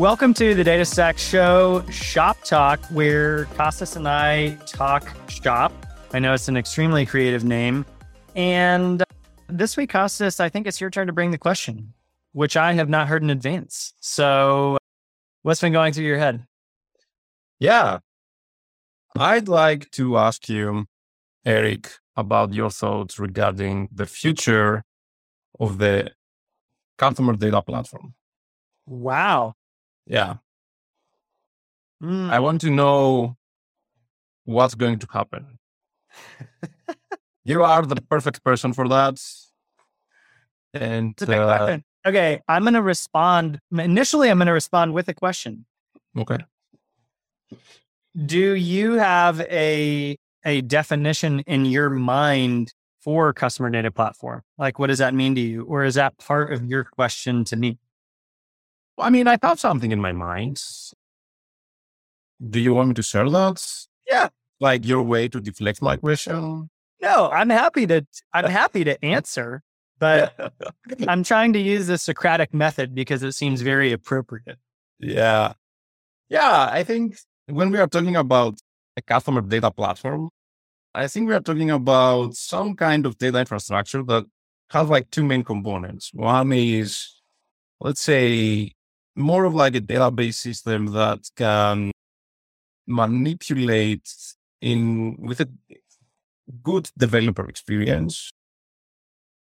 Welcome to the Data Stack Show Shop Talk, where Kostas and I talk shop. I know it's an extremely creative name. And uh, this week, Kostas, I think it's your turn to bring the question, which I have not heard in advance. So, what's been going through your head? Yeah. I'd like to ask you, Eric, about your thoughts regarding the future of the customer data platform. Wow. Yeah. Mm. I want to know what's going to happen. you are the perfect person for that. And It's a big uh. Okay, I'm going to respond. Initially, I'm going to respond with a question. okay. Do you have a a definition in your mind for customer data platform? Like, what does that mean to you, or is that part of your question to me? I mean, I have something in my mind. Do you want me to share that? Yeah. Like your way to deflect my question? No, I'm happy to. I'm happy to answer, but I'm trying to use the Socratic method because it seems very appropriate. Yeah. Yeah. I think when we are talking about a customer data platform, I think we are talking about some kind of data infrastructure that has like two main components. One is, let's say, more of like a database system that can manipulate in with a good developer experience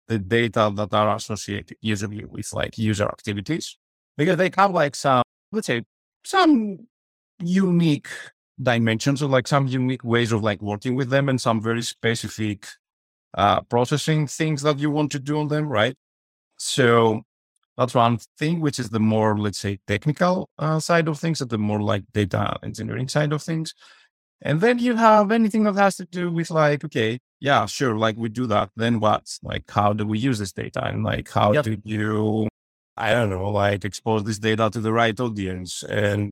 the data that are associated usually with like user activities because they have like some let's say some unique dimensions or like some unique ways of like working with them and some very specific uh, processing things that you want to do on them, right? So that's one thing, which is the more, let's say, technical uh, side of things, and the more like data engineering side of things. And then you have anything that has to do with like, okay, yeah, sure, like we do that. Then what? Like, how do we use this data? And like, how Yep. do you, I don't know, like expose this data to the right audience and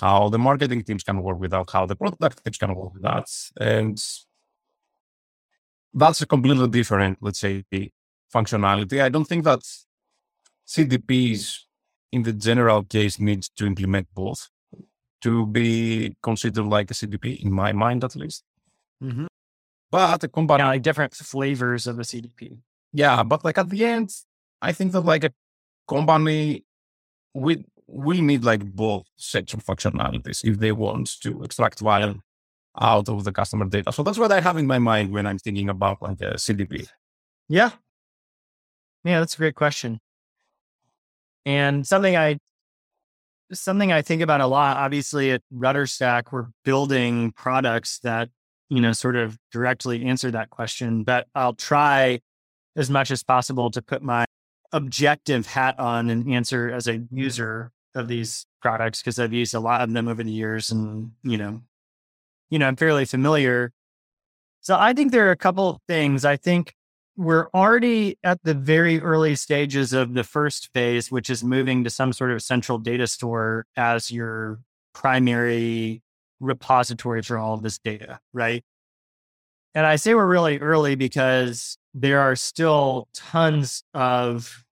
how the marketing teams can work with that, how the product teams can work with that. And that's a completely different, let's say, functionality. I don't think that CDPs in the general case needs to implement both to be considered like a CDP, in my mind at least. Mm-hmm. But a company, Yeah, like different flavors of a CDP. yeah, but like at the end, I think that like a company will will need like both sets of functionalities if they want to extract value out of the customer data. So that's what I have in my mind when I'm thinking about like a CDP. Yeah. Yeah, that's a great question. And something I something I think about a lot, obviously at RudderStack, we're building products that, you know, sort of directly answer that question. But I'll try as much as possible to put my objective hat on and answer as a mm-hmm. user of these products because I've used a lot of them over the years and, you know, you know, I'm fairly familiar. So I think there are a couple of things. I think we're already at the very early stages of the first phase, which is moving to some sort of central data store as your primary repository for all of this data, right? And I say we're really early because there are still tons of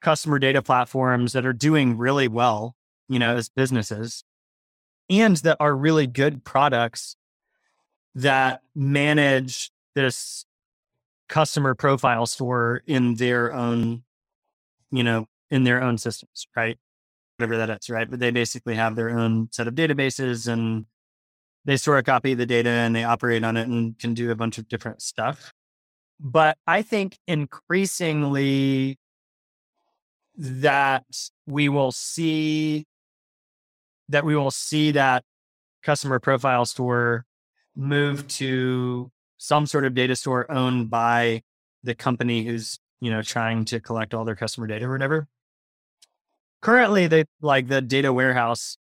customer data platforms that are doing really well, you know, as businesses and that are really good products that manage this customer profile store in their own, you know, in their own systems, right? Whatever that is, right? But they basically have their own set of databases and they store a copy of the data and they operate on it and can do a bunch of different stuff. But I think increasingly that we will see that we will see that customer profile store move to some sort of data store owned by the company who's you know trying to collect all their customer data or whatever. Currently the like the data warehouse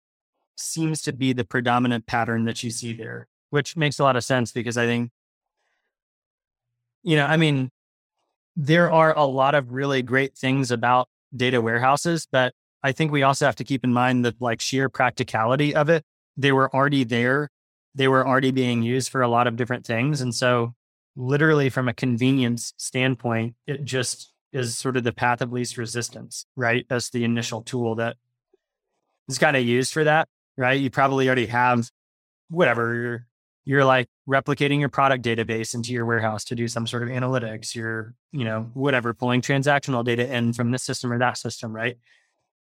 seems to be the predominant pattern that you see there which makes a lot of sense because i think you know i mean there are a lot of really great things about data warehouses but i think we also have to keep in mind the like sheer practicality of it they were already there they were already being used for a lot of different things and so literally from a convenience standpoint it just is sort of the path of least resistance, right? As the initial tool that is kind of used for that, right? You probably already have whatever you're, you're like replicating your product database into your warehouse to do some sort of analytics. You're, you know, whatever, pulling transactional data in from this system or that system, right?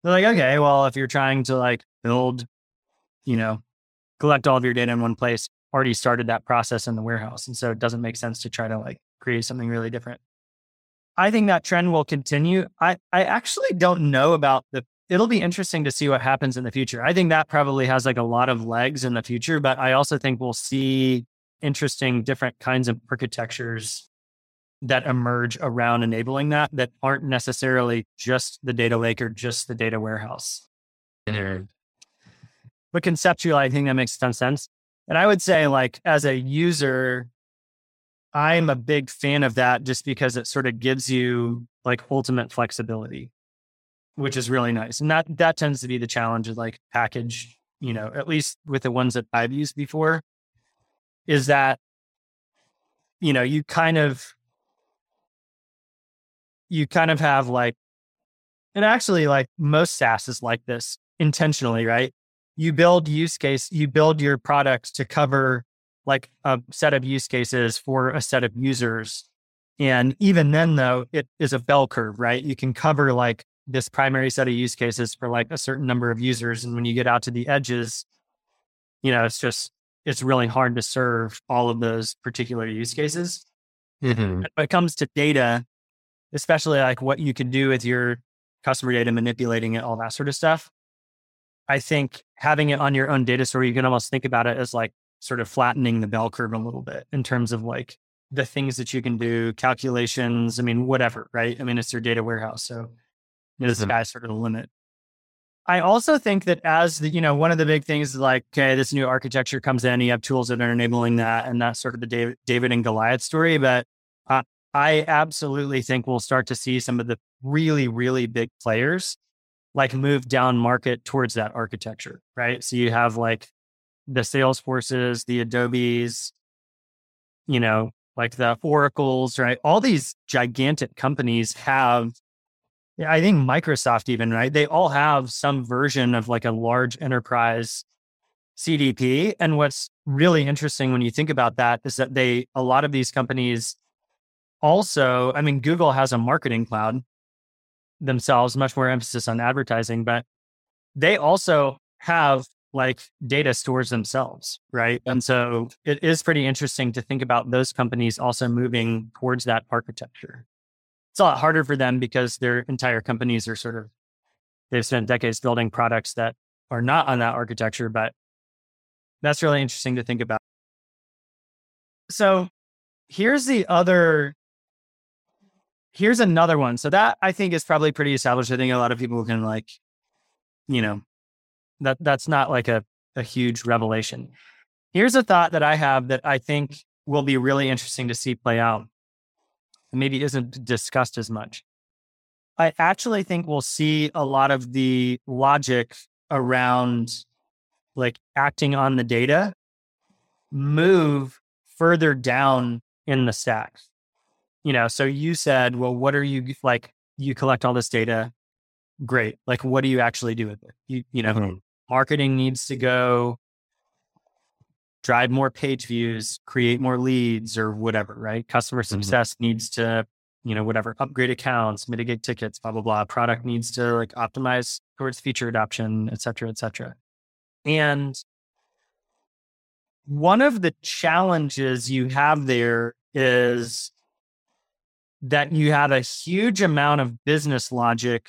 They're like, okay, well, if you're trying to like build, you know, collect all of your data in one place, already started that process in the warehouse. And so it doesn't make sense to try to like create something really different. I think that trend will continue. I, I actually don't know about the, it'll be interesting to see what happens in the future. I think that probably has like a lot of legs in the future, but I also think we'll see interesting different kinds of architectures that emerge around enabling that that aren't necessarily just the data lake or just the data warehouse. But conceptually, I think that makes a ton of sense. And I would say, like, as a user, I'm a big fan of that just because it sort of gives you like ultimate flexibility, which is really nice. And that that tends to be the challenge of like package, you know, at least with the ones that I've used before, is that, you know, you kind of you kind of have like and actually like most SaaS is like this intentionally, right? You build use case, you build your products to cover like a set of use cases for a set of users. And even then, though, it is a bell curve, right? You can cover like this primary set of use cases for like a certain number of users. And when you get out to the edges, you know, it's just, it's really hard to serve all of those particular use cases. Mm-hmm. When it comes to data, especially like what you can do with your customer data, manipulating it, all that sort of stuff. I think having it on your own data store, you can almost think about it as like sort of flattening the bell curve a little bit in terms of like the things that you can do, calculations. I mean, whatever, right? I mean, it's your data warehouse. So you know, the sky's sort of the limit. I also think that as the, you know, one of the big things is like, okay, this new architecture comes in, you have tools that are enabling that. And that's sort of the David, and Goliath story. But uh, I absolutely think we'll start to see some of the really, really big players like move down market towards that architecture, right? So you have like the Salesforces, the Adobes, you know, like the Oracles, right? All these gigantic companies have, I think Microsoft even, right? They all have some version of like a large enterprise CDP. And what's really interesting when you think about that is that they, a lot of these companies also, I mean, Google has a marketing cloud themselves, much more emphasis on advertising, but they also have like data stores themselves, right? And so it is pretty interesting to think about those companies also moving towards that architecture. It's a lot harder for them because their entire companies are sort of, they've spent decades building products that are not on that architecture, but that's really interesting to think about. So here's the other here's another one. So that I think is probably pretty established. I think a lot of people can like, you know, that that's not like a, a huge revelation. Here's a thought that I have that I think will be really interesting to see play out. Maybe isn't discussed as much. I actually think we'll see a lot of the logic around like acting on the data move further down in the stacks you know, so you said, well, what are you like? You collect all this data. Great. Like, what do you actually do with it? You, you know, mm-hmm. marketing needs to go drive more page views, create more leads or whatever, right? Customer mm-hmm. success mm-hmm. needs to, you know, whatever, upgrade accounts, mitigate tickets, blah, blah, blah. Product needs to like optimize towards feature adoption, et cetera, et cetera. And one of the challenges you have there is that you have a huge amount of business logic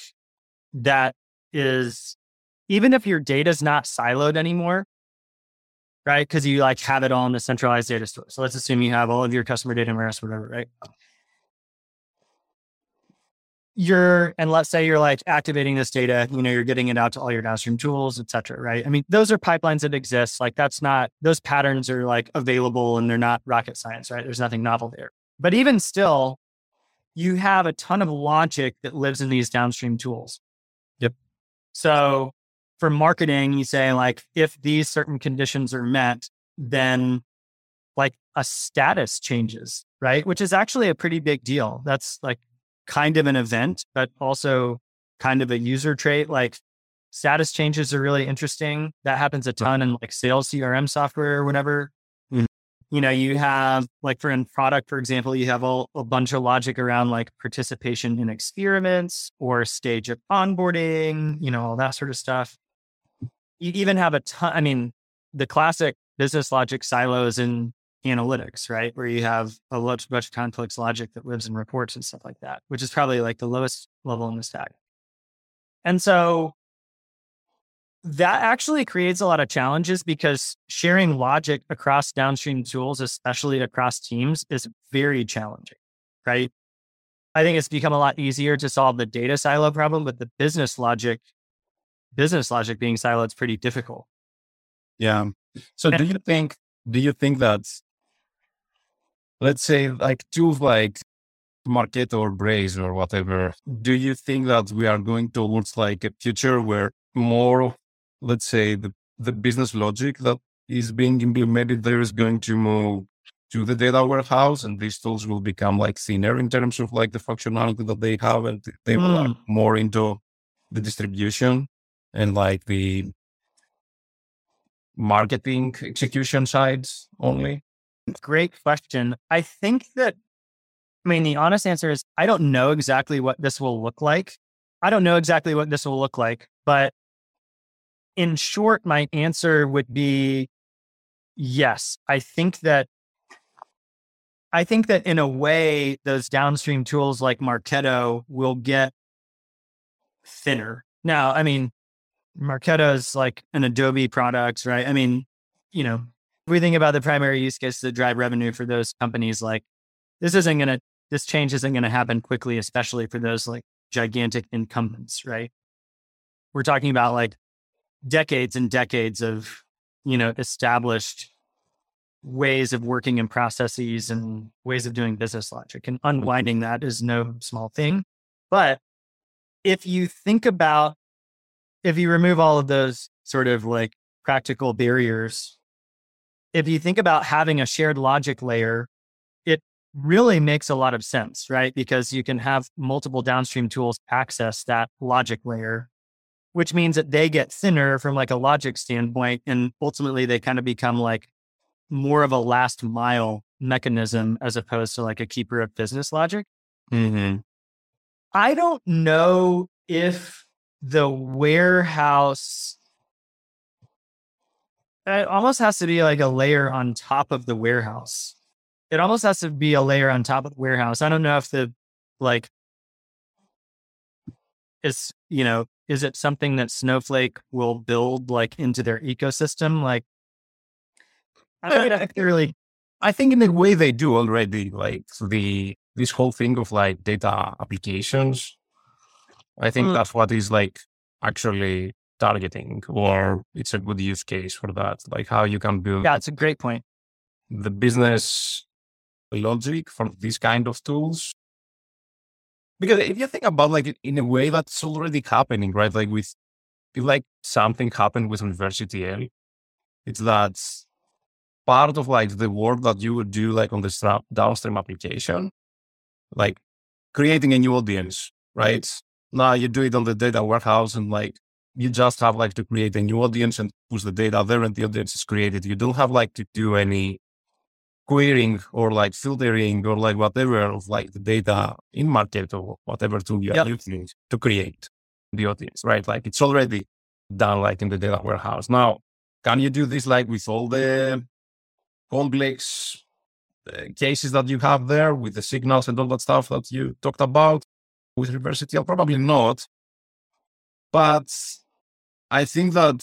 that is even if your data is not siloed anymore right? Because you like have it all in the centralized data store. So let's assume you have all of your customer data warehouse whatever right? You're and let's say you're like activating this data you know you're getting it out to all your downstream tools et cetera right? I mean those are pipelines that exist. Like that's not those patterns are like available and they're not rocket science right? There's nothing novel there. But even still you have a ton of logic that lives in these downstream tools. Yep. So for marketing, you say like, if these certain conditions are met, then like a status changes, right? Which is actually a pretty big deal. That's like kind of an event, but also kind of a user trait. Like status changes are really interesting. That happens a ton in like sales CRM software or whatever. You know, you have like for in product, for example, you have a, a bunch of logic around like participation in experiments or stage of onboarding, you know, all that sort of stuff. You even have a ton, I mean, the classic business logic silos in analytics, right? Where you have a bunch, bunch of complex logic that lives in reports and stuff like that, which is probably like the lowest level in the stack. And so that actually creates a lot of challenges because sharing logic across downstream tools, especially across teams, is very challenging, right? I think it's become a lot easier to solve the data silo problem, but the business logic, business logic being siloed is pretty difficult. Yeah. So do you think do you think that let's say like tools like Marketo or Braze or whatever, do you think that we are going towards like a future where more, let's say the, the business logic that is being implemented there is going to move to the data warehouse and these tools will become like thinner in terms of like the functionality that they have and they will Mm. like more into the distribution and like the marketing execution sides only? Great question. I think that, I mean, the honest answer is I don't know exactly what this will look like. I don't know exactly what this will look like, but in short, my answer would be yes. I think that, I think that in a way, those downstream tools like Marketo will get thinner. Now, I mean, Marketo is like an Adobe product, right? I mean, you know, if we think about the primary use case to drive revenue for those companies, like this isn't going to, this change isn't going to happen quickly, especially for those like gigantic incumbents, right? We're talking about like decades and decades of, you know, established ways of working and processes and ways of doing business logic. And mm-hmm. unwinding that is no small thing. But if you think about, if you remove all of those sort of like practical barriers, if you think about having a shared logic layer, it really makes a lot of sense, right? Because you can have multiple downstream tools access that logic layer, which means that they get thinner from like a logic standpoint. And ultimately they kind of become like more of a last mile mechanism as opposed to like a keeper of business logic. Mm-hmm. I don't know if the warehouse it almost has to be like a layer on top of the warehouse. It almost has to be a layer on top of the warehouse. I don't know if the like it's you know is it something that Snowflake will build like into their ecosystem? Like I don't know, really I think in the way they do already, like the this whole thing of like data applications. I think Mm. that's what is like actually targeting, or it's a good use case for that. Like how you can build yeah, it's a great point. the business logic for these kind of tools. Because if you think about like in a way that's already happening, right? Like with if like something happened with University L, it's that part of like the work that you would do like on the downstream application, like creating a new audience, right? Now you do it on the data warehouse and like you just have like to create a new audience and push the data there and the audience is created. You don't have like to do any querying or like filtering or like whatever of like the data in market or whatever tool you are Yep. using to create the audience, right? Like it's already done like in the data warehouse. Now, can you do this like with all the complex uh, cases that you have there with the signals and all that stuff that you talked about with University? Probably not. But I think that,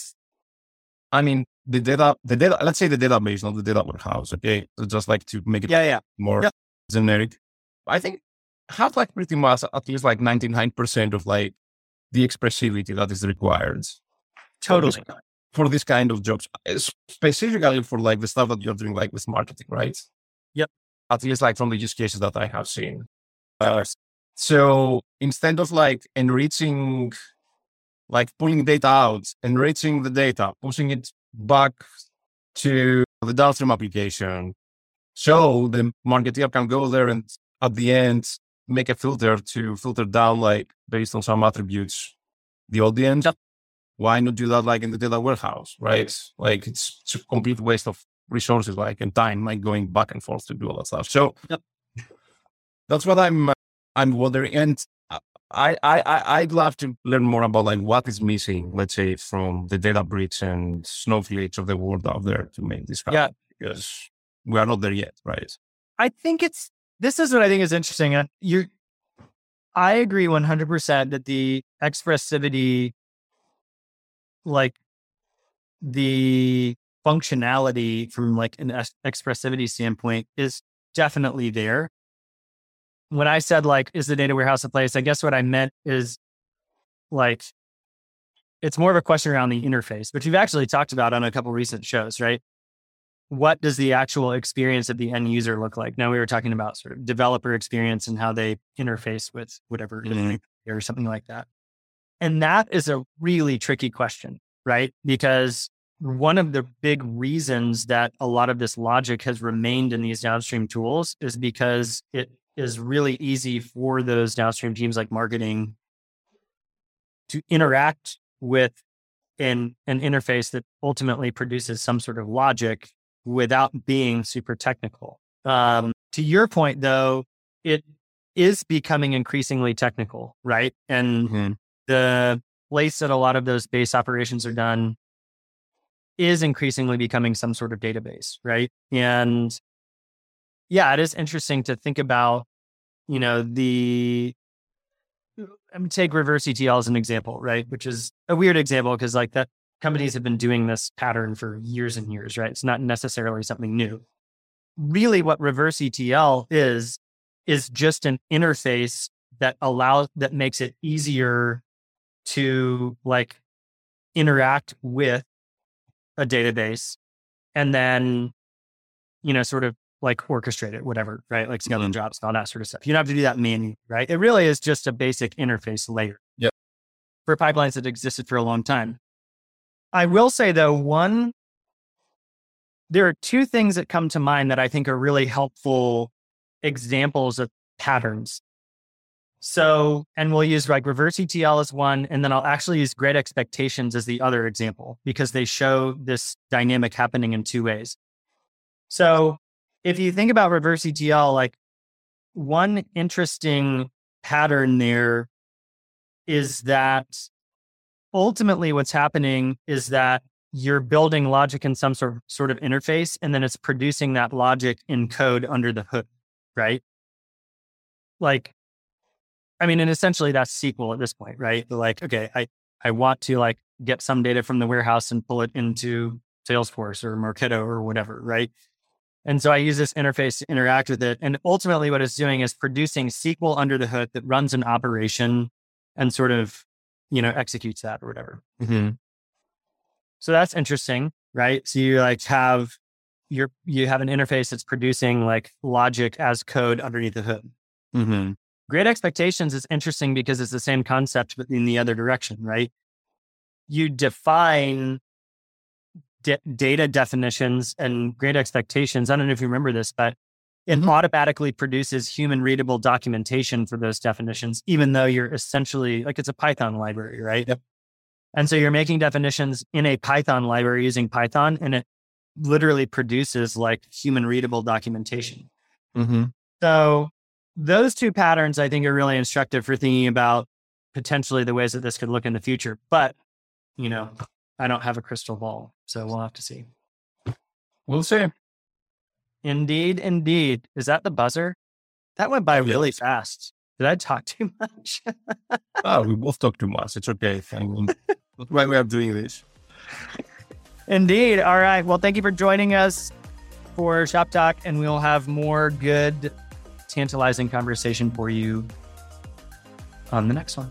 I mean, the data, the data, let's say the database, not the data warehouse. Okay. So just like to make it Yeah, yeah. more Yep. generic. I think have like pretty much at least like 99% of like the expressivity that is required for this Totally. for this kind of jobs, specifically for like the stuff that you're doing like with marketing, right? Yep. At least like from the use cases that I have seen. Uh, so instead of like enriching, like pulling data out, enriching the data, pushing it back to the downstream application, so the marketer can go there and at the end make a filter to filter down like based on some attributes the audience. Why not do that like in the data warehouse, right? Like it's, it's a complete waste of resources, like and time, like going back and forth to do all that stuff. So that's what I'm uh, I'm wondering. And I, I, I'd love to learn more about like what is missing, let's say from the Databricks and Snowflakes of the world out there to make this happen. Yeah. Because we are not there yet, right? I think it's this is what I think is interesting. Uh, You, I agree 100% that the expressivity, like the functionality from like an expressivity standpoint is definitely there. When I said like, is the data warehouse a place? I guess what I meant is like, it's more of a question around the interface, which we've actually talked about on a couple recent shows, right? what does the actual experience of the end user look like? Now we were talking about sort of developer experience and how they interface with whatever Mhm. or something like that. And that is a really tricky question, right? Because one of the big reasons that a lot of this logic has remained in these downstream tools is because it is really easy for those downstream teams like marketing to interact with an, an interface that ultimately produces some sort of logic without being super technical. Um, to your point, though, it is becoming increasingly technical, right? And the place that a lot of those base operations are done is increasingly becoming some sort of database, right? And yeah, it is interesting to think about, you know, the I'm gonna take reverse ETL as an example, right? Which is a weird example because like that companies have been doing this pattern for years and years, right? It's not necessarily something new. Really, what reverse ETL is, is just an interface that allows, that makes it easier to like interact with a database and then, you know, sort of like orchestrate it, whatever, right? Like scheduling mm-hmm. jobs and all that sort of stuff. You don't have to do that manually, right? It really is just a basic interface layer. Yep. For pipelines that existed for a long time. I will say though, one, there are two things that come to mind that I think are really helpful examples of patterns. So, and we'll use like reverse ETL as one, and then I'll actually use great expectations as the other example because they show this dynamic happening in two ways. So, if you think about reverse ETL, like one interesting pattern there is that ultimately what's happening is that you're building logic in some sort of, sort of interface and then it's producing that logic in code under the hood, right? Like, I mean, and essentially that's SQL at this point, right? Like, okay, I, I want to like get some data from the warehouse and pull it into Salesforce or Marketo or whatever, right? And so I use this interface to interact with it. And ultimately what it's doing is producing SQL under the hood that runs an operation and sort of, you know, executes that or whatever. Mm-hmm. So that's interesting, right? So you like have your you have an interface that's producing like logic as code underneath the hood. Mm-hmm. Great expectations is interesting because it's the same concept but in the other direction, right? You define d- data definitions and great expectations. I don't know if you remember this, but it Mhm. automatically produces human readable documentation for those definitions, even though you're essentially like it's a Python library, right? Yep. And so you're making definitions in a Python library using Python, and it literally produces like human readable documentation. Mm-hmm. So those two patterns I think are really instructive for thinking about potentially the ways that this could look in the future. But, you know, I don't have a crystal ball, so we'll have to see. We'll see. Indeed, indeed. Is that the buzzer? That went by really fast. Did I talk too much? Oh, we both talk too much. It's okay. I mean, that's why we are doing this. Indeed. All right. Well, thank you for joining us for Shop Talk, and we'll have more good, tantalizing conversation for you on the next one.